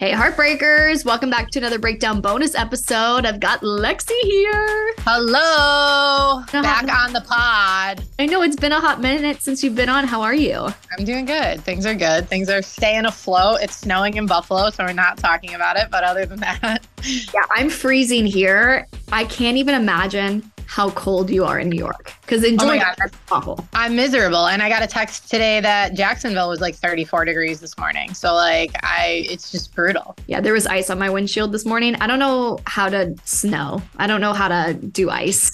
Hey, Heartbreakers. Welcome back to another breakdown bonus episode. I've got Lexi here. Hello. Back on the pod. I know it's been a hot minute since you've been on. How are you? I'm doing good. Things are good. Things are staying afloat. It's snowing in Buffalo, so we're not talking about it. But other than that, yeah, I'm freezing here. I can't even imagine how cold you are in New York because enjoying oh it is awful. I'm miserable, and I got a text today that Jacksonville was like 34 degrees this morning. So like I, it's just brutal. Yeah, there was ice on my windshield this morning. I don't know how to snow. I don't know how to do ice.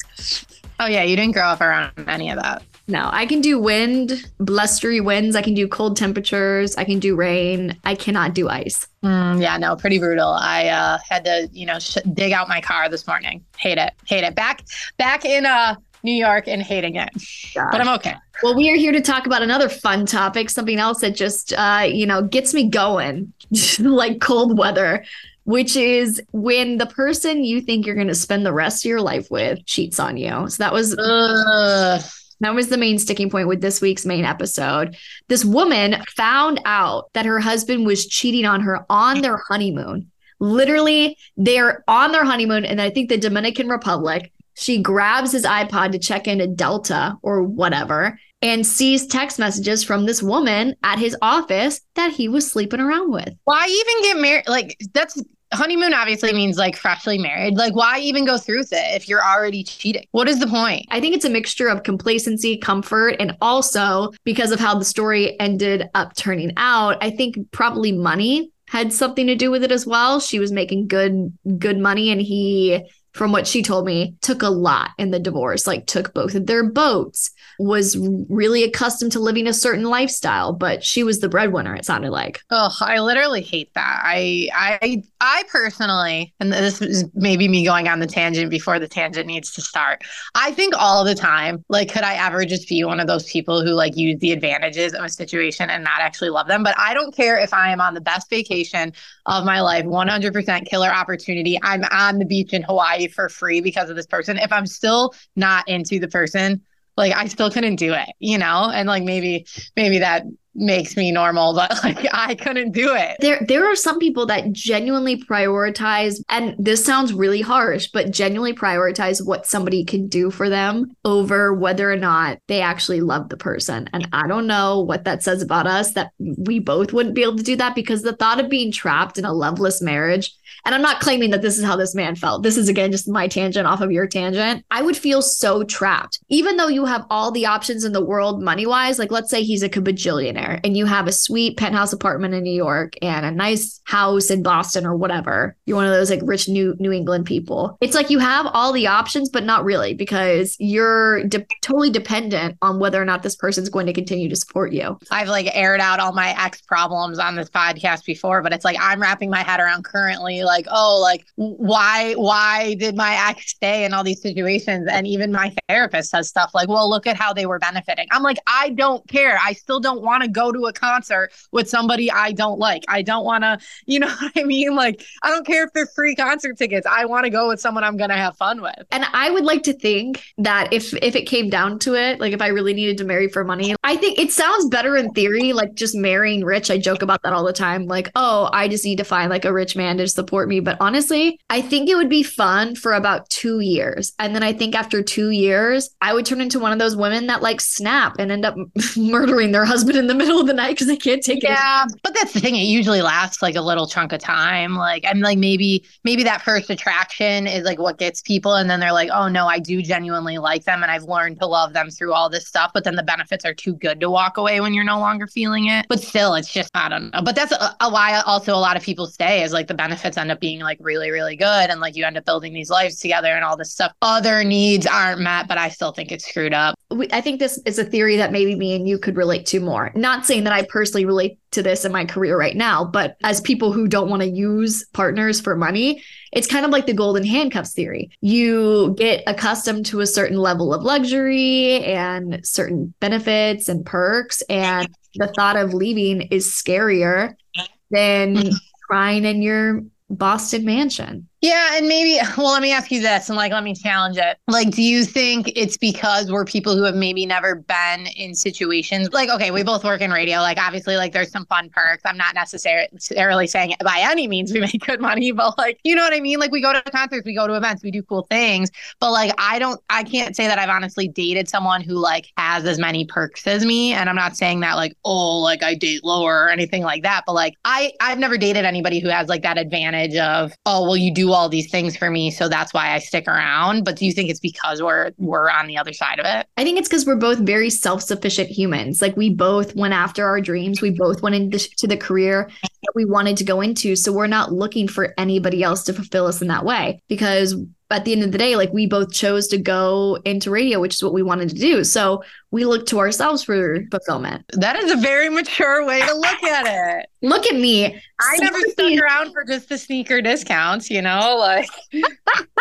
Oh yeah, you didn't grow up around any of that. No, I can do wind, blustery winds. I can do cold temperatures. I can do rain. I cannot do ice. Mm, yeah, no, pretty brutal. I uh, had to, you know, sh- dig out my car this morning. Hate it. Hate it. Back, back in uh, New York and hating it. Gosh. But I'm okay. Well, we are here to talk about another fun topic, something else that just, uh, you know, gets me going, like cold weather which is when the person you think you're going to spend the rest of your life with cheats on you. So that was uh, that was the main sticking point with this week's main episode. This woman found out that her husband was cheating on her on their honeymoon. Literally, they're on their honeymoon, and I think the Dominican Republic. She grabs his iPod to check into Delta or whatever and sees text messages from this woman at his office that he was sleeping around with. Why even get married? Like, that's honeymoon obviously means like freshly married. Like, why even go through with it if you're already cheating? What is the point? I think it's a mixture of complacency, comfort, and also because of how the story ended up turning out, I think probably money had something to do with it as well. She was making good good money and he from what she told me took a lot in the divorce, like took both of their boats, was really accustomed to living a certain lifestyle, but she was the breadwinner, it sounded like. Oh, I literally hate that. I I I personally, and this is maybe me going on the tangent before the tangent needs to start. I think all the time, like, could I ever just be one of those people who like use the advantages of a situation and not actually love them? But I don't care if I am on the best vacation of my life, 100% killer opportunity. I'm on the beach in Hawaii for free because of this person. If I'm still not into the person, like I still couldn't do it, you know? And like maybe maybe that makes me normal but like I couldn't do it. There there are some people that genuinely prioritize and this sounds really harsh but genuinely prioritize what somebody can do for them over whether or not they actually love the person. And I don't know what that says about us that we both wouldn't be able to do that because the thought of being trapped in a loveless marriage and I'm not claiming that this is how this man felt. This is again just my tangent off of your tangent. I would feel so trapped. Even though you have all the options in the world money wise, like let's say he's a bajillionaire and you have a sweet penthouse apartment in New York and a nice house in Boston or whatever. You're one of those like rich New New England people. It's like you have all the options, but not really because you're de- totally dependent on whether or not this person's going to continue to support you. I've like aired out all my ex problems on this podcast before, but it's like I'm wrapping my head around currently like oh, like why why did my ex stay in all these situations? And even my therapist says stuff like, well, look at how they were benefiting. I'm like, I don't care. I still don't want to go to a concert with somebody I don't like. I don't want to, you know what I mean? Like, I don't care if they're free concert tickets. I want to go with someone I'm gonna have fun with. And I would like to think that if if it came down to it, like if I really needed to marry for money, I think it sounds better in theory, like just marrying rich. I joke about that all the time. Like, oh, I just need to find like a rich man to support support me. But honestly, I think it would be fun for about two years. And then I think after two years, I would turn into one of those women that like snap and end up murdering their husband in the middle of the night because they can't take yeah, it. Yeah. But that's the thing. It usually lasts like a little chunk of time. Like, I'm like, maybe, maybe that first attraction is like what gets people. And then they're like, oh no, I do genuinely like them. And I've learned to love them through all this stuff. But then the benefits are too good to walk away when you're no longer feeling it. But still, it's just, I don't know. But that's a, a why also a lot of people stay is like the benefits end up being like really, really good. And like you end up building these lives together and all this stuff. Other needs aren't met, but I still think it's screwed up. I think this is a theory that maybe me and you could relate to more. Not saying that I personally relate to this in my career right now, but as people who don't want to use partners for money, it's kind of like the golden handcuffs theory. You get accustomed to a certain level of luxury and certain benefits and perks, and the thought of leaving is scarier than mm-hmm. crying in your Boston mansion. Yeah, and maybe well, let me ask you this and like let me challenge it. Like, do you think it's because we're people who have maybe never been in situations like okay, we both work in radio. Like obviously, like there's some fun perks. I'm not necessarily saying by any means we make good money, but like you know what I mean? Like we go to concerts, we go to events, we do cool things. But like I don't I can't say that I've honestly dated someone who like has as many perks as me. And I'm not saying that like, oh, like I date lower or anything like that. But like I I've never dated anybody who has like that advantage of, oh, well, you do all these things for me, so that's why I stick around. But do you think it's because we're we're on the other side of it? I think it's because we're both very self-sufficient humans. Like we both went after our dreams. We both went into the career that we wanted to go into. So we're not looking for anybody else to fulfill us in that way because at the end of the day, like we both chose to go into radio, which is what we wanted to do. So we look to ourselves for fulfillment. That is a very mature way to look at it. look at me. I never stuck around for just the sneaker discounts, you know, like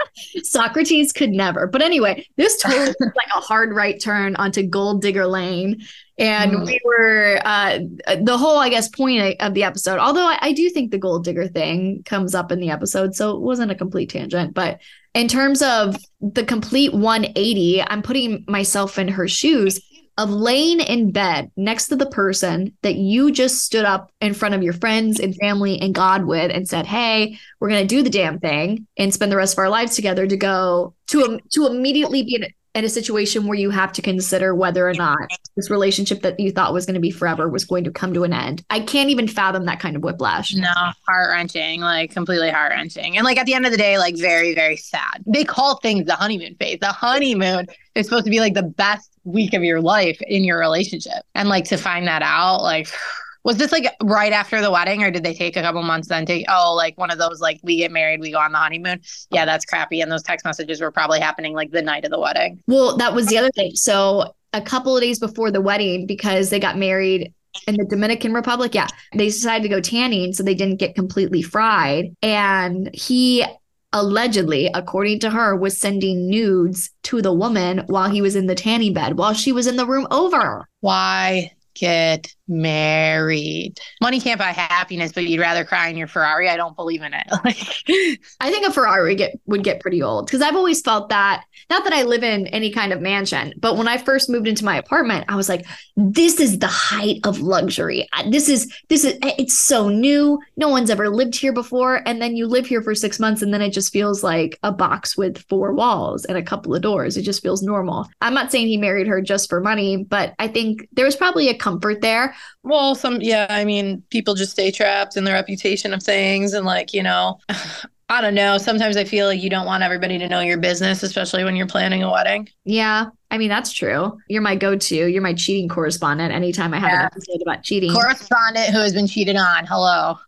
Socrates could never. But anyway, this totally like a hard right turn onto Gold Digger Lane. And mm. we were uh, the whole, I guess, point of the episode. Although I, I do think the gold digger thing comes up in the episode, so it wasn't a complete tangent. But in terms of the complete 180, I'm putting myself in her shoes of laying in bed next to the person that you just stood up in front of your friends and family and God with and said, "Hey, we're going to do the damn thing and spend the rest of our lives together." To go to to immediately be in, a situation where you have to consider whether or not this relationship that you thought was going to be forever was going to come to an end. I can't even fathom that kind of whiplash. No, heart wrenching, like completely heart wrenching. And like at the end of the day, like very, very sad. They call things the honeymoon phase. The honeymoon is supposed to be like the best week of your life in your relationship. And like to find that out, like, was this like right after the wedding or did they take a couple months then take oh like one of those like we get married we go on the honeymoon yeah that's crappy and those text messages were probably happening like the night of the wedding well that was the other thing so a couple of days before the wedding because they got married in the Dominican Republic. Yeah. They decided to go tanning so they didn't get completely fried. And he allegedly, according to her, was sending nudes to the woman while he was in the tanning bed while she was in the room over. Why get married. Money can't buy happiness, but you'd rather cry in your Ferrari. I don't believe in it. I think a Ferrari would get would get pretty old because I've always felt that. Not that I live in any kind of mansion, but when I first moved into my apartment, I was like, "This is the height of luxury. This is this is eh, it's so new. No one's ever lived here before." And then you live here for six months, and then it just feels like a box with four walls and a couple of doors. It just feels normal. I'm not saying he married her just for money, but I think there was probably a comfort there well, some, yeah, I mean, people just stay trapped in the reputation of things. And, like, you know, I don't know. Sometimes I feel like you don't want everybody to know your business, especially when you're planning a wedding. Yeah. I mean, that's true. You're my go to. You're my cheating correspondent anytime I have yeah. an episode about cheating. Correspondent who has been cheated on. Hello.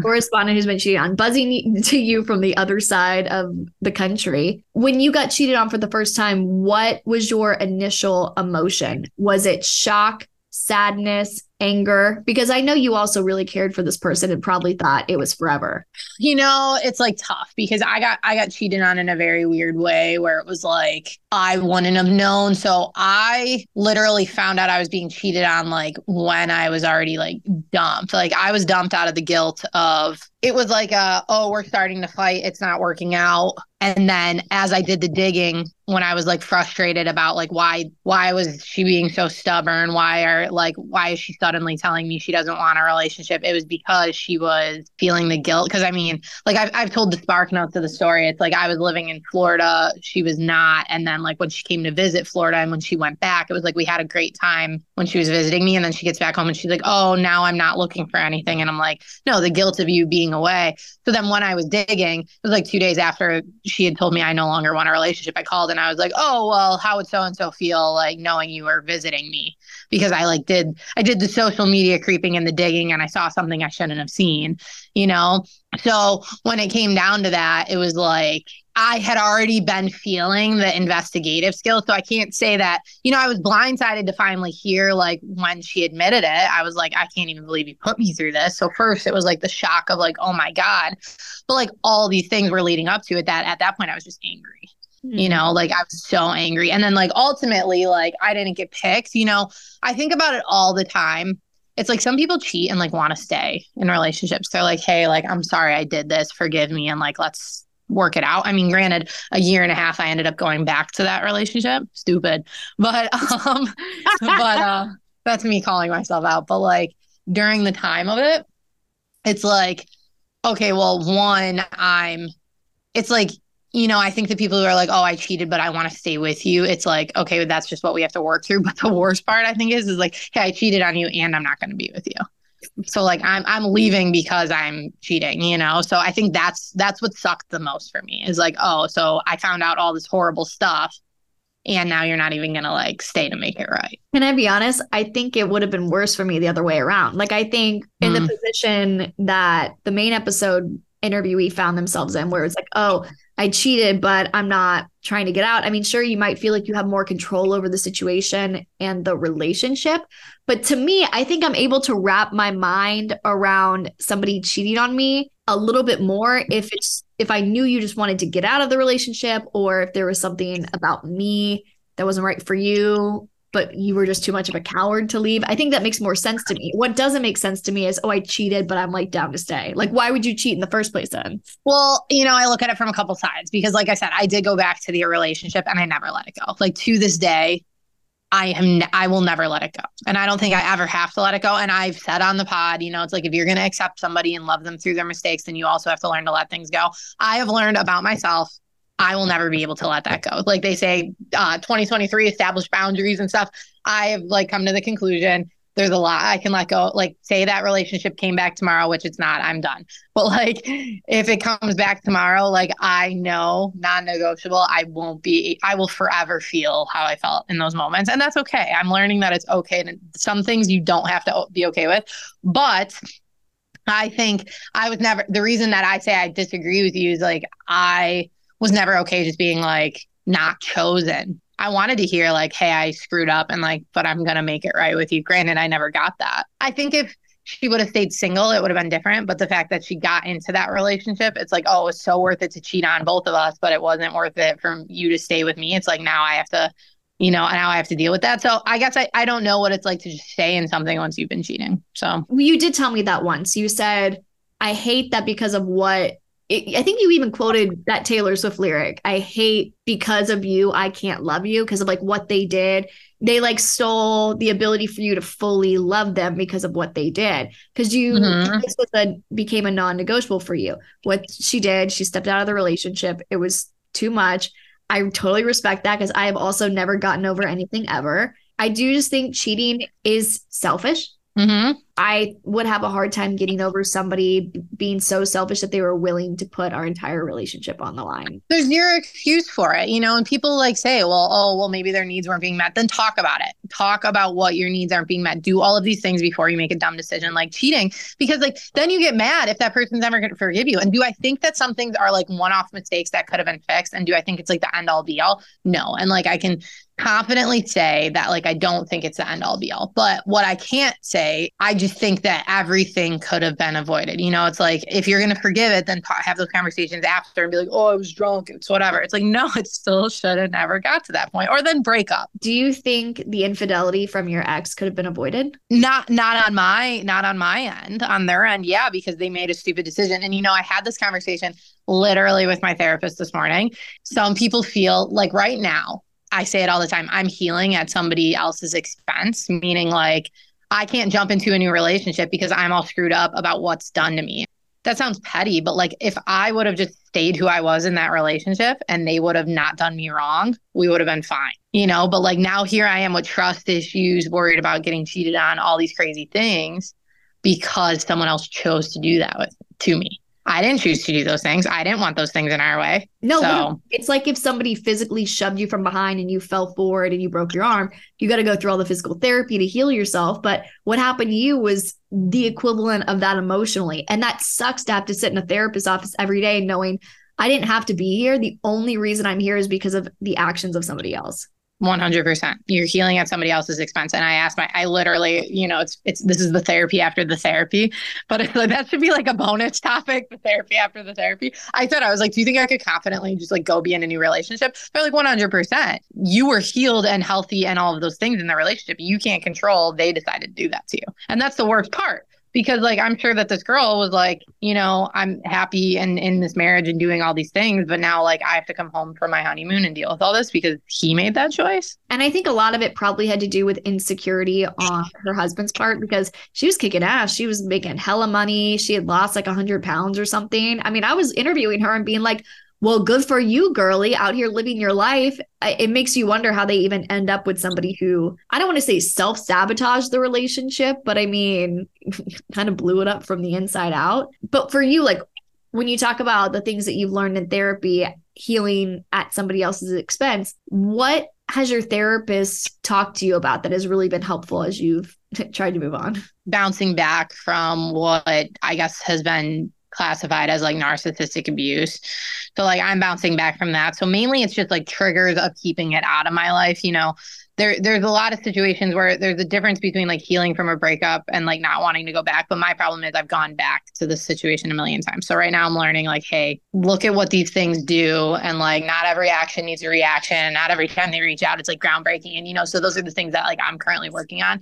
correspondent who's been cheated on, buzzing to you from the other side of the country. When you got cheated on for the first time, what was your initial emotion? Was it shock, sadness, anger? Because I know you also really cared for this person and probably thought it was forever. You know, it's like tough because I got I got cheated on in a very weird way where it was like I wouldn't have known. So I literally found out I was being cheated on like when I was already like dumped. Like I was dumped out of the guilt of it was like a oh we're starting to fight it's not working out. And then as i did the digging when i was like frustrated about like why why was she being so stubborn? Why are like why is she suddenly telling me she doesn't want a relationship? It was because she was feeling the guilt. Because i mean like I've, I've told the spark notes of the story. It's like i was living in florida she was not. And then like when she came to visit florida and when she went back it was like we had a great time when she was visiting me. And then she gets back home and she's like oh now i'm not looking for anything. And i'm like no the guilt of you being away so then when i was digging it was like two days after she had told me I no longer want a relationship, I called and I was like, oh, well, how would so and so feel like knowing you were visiting me? Because I like did, I did the social media creeping and the digging and I saw something I shouldn't have seen, you know? So when it came down to that, it was like, I had already been feeling the investigative skills. So I can't say that, you know, I was blindsided to finally hear like when she admitted it. I was like, I can't even believe you put me through this. So first it was like the shock of like, oh my God. But like all these things were leading up to it that at that point I was just angry. Mm-hmm. You know, like I was so angry. And then like ultimately, like I didn't get picked. You know, I think about it all the time it's like some people cheat and like want to stay in relationships. They're like, hey, like, I'm sorry I did this. Forgive me. And like, let's work it out. I mean, granted, a year and a half I ended up going back to that relationship. Stupid. But um but uh that's me calling myself out. But like during the time of it, it's like, okay, well, one, I'm it's like you know, I think the people who are like, oh, I cheated, but I want to stay with you. It's like, okay, that's just what we have to work through. But the worst part, I think, is is like, hey, I cheated on you and I'm not going to be with you. So like I'm I'm leaving because I'm cheating, you know. So I think that's that's what sucked the most for me is like, oh, so I found out all this horrible stuff and now you're not even gonna like stay to make it right. Can I be honest? I think it would have been worse for me the other way around. Like I think in Mm. the position that the main episode interviewee found themselves in, where it's like, oh, I cheated, but I'm not trying to get out. I mean, sure, you might feel like you have more control over the situation and the relationship. But to me, I think I'm able to wrap my mind around somebody cheating on me a little bit more if it's if I knew you just wanted to get out of the relationship or if there was something about me that wasn't right for you but you were just too much of a coward to leave. I think that makes more sense to me. What doesn't make sense to me is, oh, I cheated, but I'm like down to stay. Like, why would you cheat in the first place then? Well, you know, I look at it from a couple sides because, like I said, I did go back to the relationship and I never let it go. Like to this day, I am ne- I will never let it go, and I don't think I ever have to let it go. And I've said on the pod, you know, it's like if you're going to accept somebody and love them through their mistakes, then you also have to learn to let things go. I have learned about myself. I will never be able to let that go. Like they say, uh, 2023 establish boundaries and stuff. I have like come to the conclusion there's a lot I can let go. Like, say that relationship came back tomorrow, which it's not, I'm done. But like, if it comes back tomorrow, like, I know non negotiable, I won't be, I will forever feel how I felt in those moments. And that's okay. I'm learning that it's okay. And some things you don't have to be okay with. But I think I was never, the reason that I say I disagree with you is like, I was never okay just being like, not chosen. I wanted to hear like, hey, I screwed up and like, but I'm gonna make it right with you. Granted, I never got that. I think if she would have stayed single, it would have been different. But the fact that she got into that relationship, it's like, oh, it was so worth it to cheat on both of us, but it wasn't worth it for you to stay with me. It's like now I have to, you know, now I have to deal with that. So I guess I, I don't know what it's like to just stay in something once you've been cheating. So You did tell me that once. You said, I hate that because of what it, I think you even quoted that Taylor Swift lyric. I hate because of you, I can't love you because of like what they did. They like stole the ability for you to fully love them because of what they did. Because you Mhm. this was a became a non-negotiable for you. What she did, she stepped out of the relationship. It was too much. I totally respect that because I have also never gotten over anything ever. I do just think cheating is selfish. mhm. I would have a hard time getting over somebody being so selfish that they were willing to put our entire relationship on the line. there's zero excuse for it, you know, and people like say, well, oh, well, maybe their needs weren't being met. Then talk about it. Talk about what your needs aren't being met. Do all of these things before you make a dumb decision like cheating, because like then you get mad if that person's never going to forgive you. And do I think that some things are like one off mistakes that could have been fixed? And do I think it's like the end all be all? No. And like I can confidently say that like I don't think it's the end all be all. But what I can't say, I just think that everything could have been avoided. You know, it's like if you're going to forgive it, then have those conversations after and be like, oh, I was drunk. It's whatever. It's like, no, it still should have never got to that point. Or then break up. Do you think the infidelity from your ex could have been avoided? Not not on my not on my end. On their end, yeah, because they made a stupid decision. And you know, I had this conversation literally with my therapist this morning. Some people feel like right now, I say it all the time, I'm healing at somebody else's expense, meaning like I can't jump into a new relationship because I'm all screwed up about what's done to me. That sounds petty, but like if I would have just stayed who I was in that relationship and they would have not done me wrong, we would have been fine, you know? But like now here I am with trust issues, worried about getting cheated on, all these crazy things because someone else chose to do that with to me. I didn't choose to do those things. I didn't want those things in our way. No, So- it's like if somebody physically shoved you from behind and you fell forward and you broke your arm, you got to go through all the physical therapy to heal yourself. But what happened to you was the equivalent of that emotionally. And that sucks to have to sit in a therapist's office every day knowing I didn't have to be here. The only reason I'm here is because of the actions of somebody else. 100%. You're healing at somebody else's expense. And I asked my, I literally, you know, it's, it's, this is the therapy after the therapy, but like, that should be like a bonus topic, the therapy after the therapy. I said, I was like, do you think I could confidently just like go be in a new relationship? They're like 100%. You were healed and healthy and all of those things in the relationship. You can't control. They decided to do that to you. And that's the worst part. Because like I'm sure that this girl was like, you know, I'm happy and in this marriage and doing all these things, but now like I have to come home for my honeymoon and deal with all this because he made that choice. And I think a lot of it probably had to do with insecurity on her husband's part because she was kicking ass. She was making hella money. She had lost like 100 pounds or something. I mean, I was interviewing her and being like, well, good for you, girly, out here living your life. It makes you wonder how they even end up with somebody who I don't want to say self sabotage the relationship, but I mean, kind of blew it up from the inside out. But for you, like when you talk about the things that you've learned in therapy, healing at somebody else's expense, what has your therapist talked to you about that has really been helpful as you've tried to move on? Bouncing back from what I guess has been classified as like narcissistic abuse. So like I'm bouncing back from that. So mainly it's just like triggers of keeping it out of my life, you know. There there's a lot of situations where there's a difference between like healing from a breakup and like not wanting to go back, but my problem is I've gone back to this situation a million times. So right now I'm learning like hey, look at what these things do and like not every action needs a reaction, not every time they reach out it's like groundbreaking and you know, so those are the things that like I'm currently working on.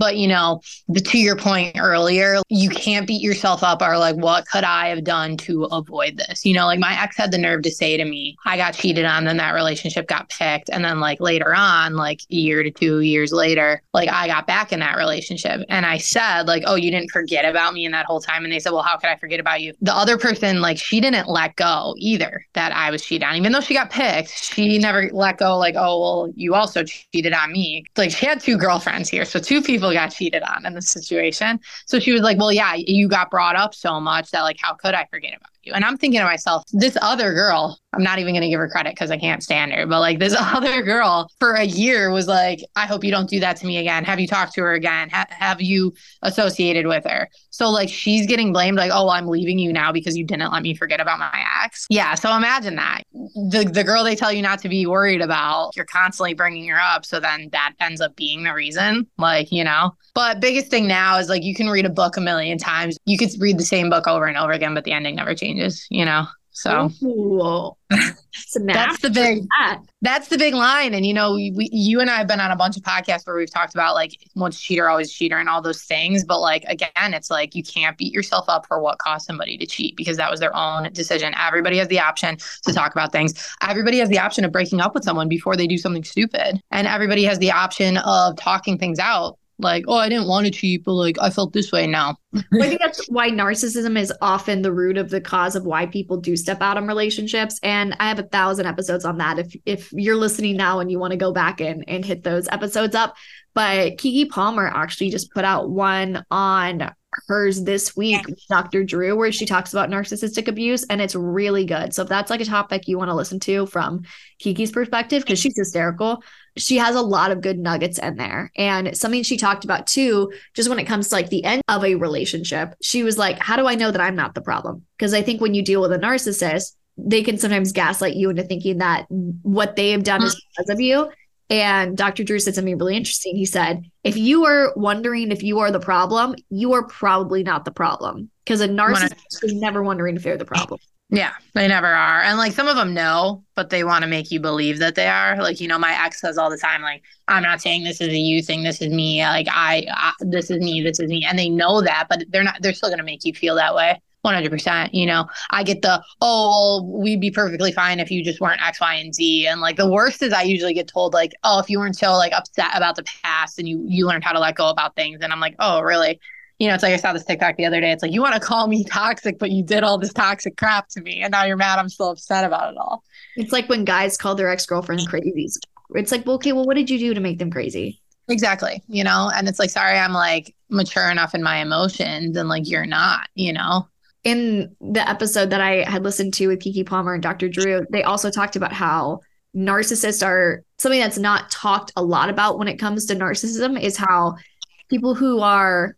But you know, the, to your point earlier, you can't beat yourself up or like, what could I have done to avoid this? You know, like my ex had the nerve to say to me, I got cheated on, then that relationship got picked. And then like later on, like a year to two years later, like I got back in that relationship. And I said, like, oh, you didn't forget about me in that whole time. And they said, well, how could I forget about you? The other person, like, she didn't let go either that I was cheated on. Even though she got picked, she never let go, like, oh, well, you also cheated on me. Like she had two girlfriends here. So two people got cheated on in this situation. So she was like, Well, yeah, you got brought up so much that, like, how could I forget about you? And I'm thinking to myself, this other girl, I'm not even going to give her credit because I can't stand her, but like this other girl for a year was like, I hope you don't do that to me again. Have you talked to her again? Ha- have you associated with her? So like she's getting blamed, like, oh, I'm leaving you now because you didn't let me forget about my ex. Yeah. So imagine that. The, the girl they tell you not to be worried about, you're constantly bringing her up. So then that ends up being the reason, like, you know. But biggest thing now is like you can read a book a million times. You could read the same book over and over again, but the ending never changes, you know? So that's the big that. that's the big line. And you know, we, you and I have been on a bunch of podcasts where we've talked about like once cheater, always cheater, and all those things. But like again, it's like you can't beat yourself up for what caused somebody to cheat because that was their own decision. Everybody has the option to talk about things. Everybody has the option of breaking up with someone before they do something stupid, and everybody has the option of talking things out like, oh, I didn't want to cheat, but like I felt this way now. I think that's why narcissism is often the root of the cause of why people do step out of relationships. And I have a thousand episodes on that. If if you're listening now and you want to go back and, and hit those episodes up. But Keke Palmer actually just put out one on hers this week, Dr. Drew, where she talks about narcissistic abuse, and it's really good. So if that's like a topic you want to listen to from Keke's perspective, because she's hysterical, she has a lot of good nuggets in there. And something she talked about too, just when it comes to like the end of a relationship, she was like, How do I know that I'm not the problem? Because I think when you deal with a narcissist, they can sometimes gaslight you into thinking that what they have done is mm. because of you. And Dr. Drew said something really interesting. He said, if you are wondering if you are the problem, you are probably not the problem because a narcissist is never wondering if they're the problem. Yeah, they never are. And like some of them know, but they want to make you believe that they are. Like, you know, my ex says all the time, like, I'm not saying this is a you thing. This is me. Like, I, I this is me. This is me. And they know that, but they're not, they're still going to make you feel that way. 100%. You know, I get the, oh, well, we'd be perfectly fine if you just weren't X, Y, and Z. And like the worst is I usually get told, like, oh, if you weren't so like upset about the past and you, you learned how to let go about things. And I'm like, oh, really? You know, it's like I saw this TikTok the other day. It's like, you want to call me toxic, but you did all this toxic crap to me. And now you're mad. I'm still upset about it all. It's like when guys call their ex girlfriends crazies. It's like, well, okay, well, what did you do to make them crazy? Exactly. You know, and it's like, sorry, I'm like mature enough in my emotions and like you're not, you know? In the episode that I had listened to with Keke Palmer and Dr. Drew, they also talked about how narcissists are something that's not talked a lot about when it comes to narcissism is how people who are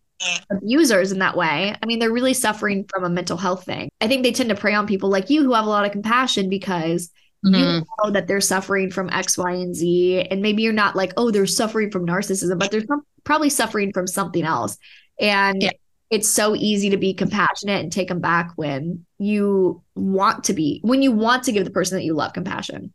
abusers in that way, I mean, they're really suffering from a mental health thing. I think they tend to prey on people like you who have a lot of compassion because mm-hmm. you know that they're suffering from X, Y, and Z. And maybe you're not like, oh, they're suffering from narcissism, but they're probably suffering from something else. And yeah it's so easy to be compassionate and take them back when you want to be when you want to give the person that you love compassion.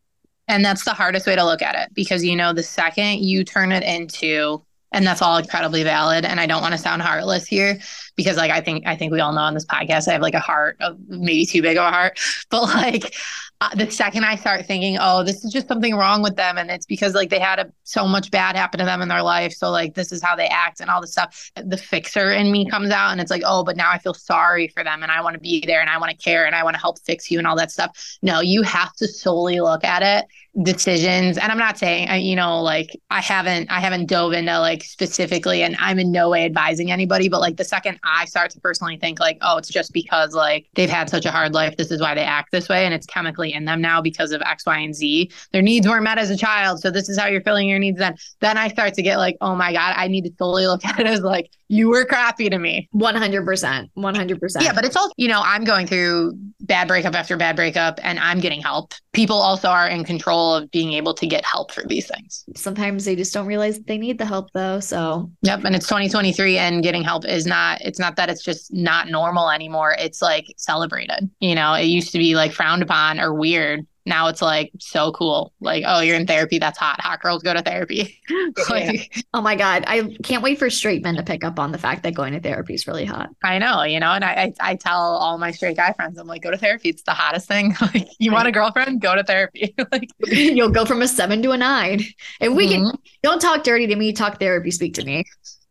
And that's the hardest way to look at it because you know the second you turn it into and that's all incredibly valid and i don't want to sound heartless here because like I think I think we all know on this podcast I have like a heart, of maybe too big of a heart, but like uh, the second I start thinking, oh, this is just something wrong with them, and it's because like they had a, so much bad happen to them in their life, so like this is how they act and all this stuff. The fixer in me comes out, and it's like, oh, but now I feel sorry for them, and I want to be there, and I want to care, and I want to help fix you, and all that stuff. No, you have to solely look at it decisions and i'm not saying you know like i haven't i haven't dove into like specifically and i'm in no way advising anybody but like the second i start to personally think like oh it's just because like they've had such a hard life this is why they act this way and it's chemically in them now because of x y and z. Their needs weren't met as a child so this is how you're filling your needs then. Then i start to get like oh my god i need to solely look at it as like you were crappy to me. 100% 100% yeah but it's all you know i'm going through bad breakup after bad breakup and i'm getting help people also are in control of being able to get help for these things. Sometimes they just don't realize that they need the help though. So, yep. And it's 2023 and getting help is not, it's not that it's just not normal anymore. It's like celebrated. You know, it used to be like frowned upon or weird now it's like so cool. Like, oh, you're in therapy. That's hot. Hot girls go to therapy. like, yeah. oh my God. I can't wait for straight men to pick up on the fact that going to therapy is really hot. I know, you know, and I, I, I tell all my straight guy friends, I'm like, go to therapy. It's the hottest thing. like, you want a girlfriend? Go to therapy. like, you'll go from a seven to a nine. And we mm-hmm. can, don't talk dirty to me, talk therapy, speak to me.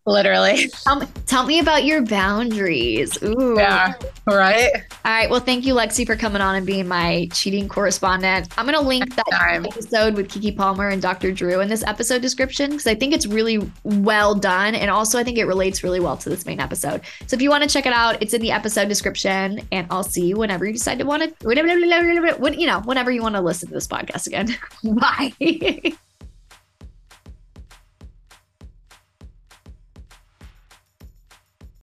Literally. Tell me, tell me about your boundaries. Ooh. Yeah. Right. All right. Well, thank you, Lexi, for coming on and being my cheating correspondent. I'm going to link that Time. episode with Keke Palmer and Dr. Drew in this episode description because I think it's really well done. And also, I think it relates really well to this main episode. So if you want to check it out, it's in the episode description. And I'll see you whenever you decide to want to, whenever, you know, whenever you want to listen to this podcast again. Bye.